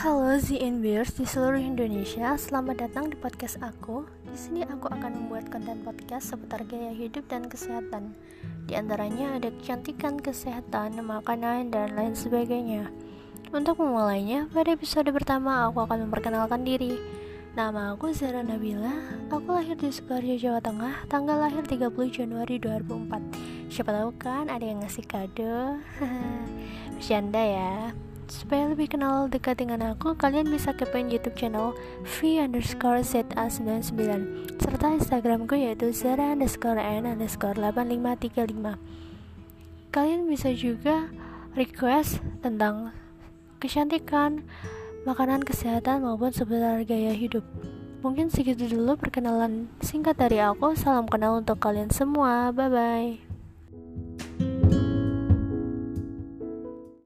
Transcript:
Halo ZNBers di seluruh Indonesia, selamat datang di podcast aku. Di sini aku akan membuat konten podcast seputar gaya hidup dan kesehatan. Di antaranya ada kecantikan, kesehatan, makanan, dan lain sebagainya. Untuk memulainya, pada episode pertama aku akan memperkenalkan diri. Nama aku Zara Nabila, aku lahir di Sukoharjo, Jawa Tengah, tanggal lahir 30 Januari 2004 Siapa tahu kan ada yang ngasih kado Bercanda ya Supaya lebih kenal dekat dengan aku, kalian bisa kepoin YouTube channel V underscore ZA99 serta Instagramku yaitu Zara underscore N underscore 8535 Kalian bisa juga request tentang kecantikan, makanan kesehatan maupun seputar gaya hidup. Mungkin segitu dulu perkenalan singkat dari aku. Salam kenal untuk kalian semua. Bye bye.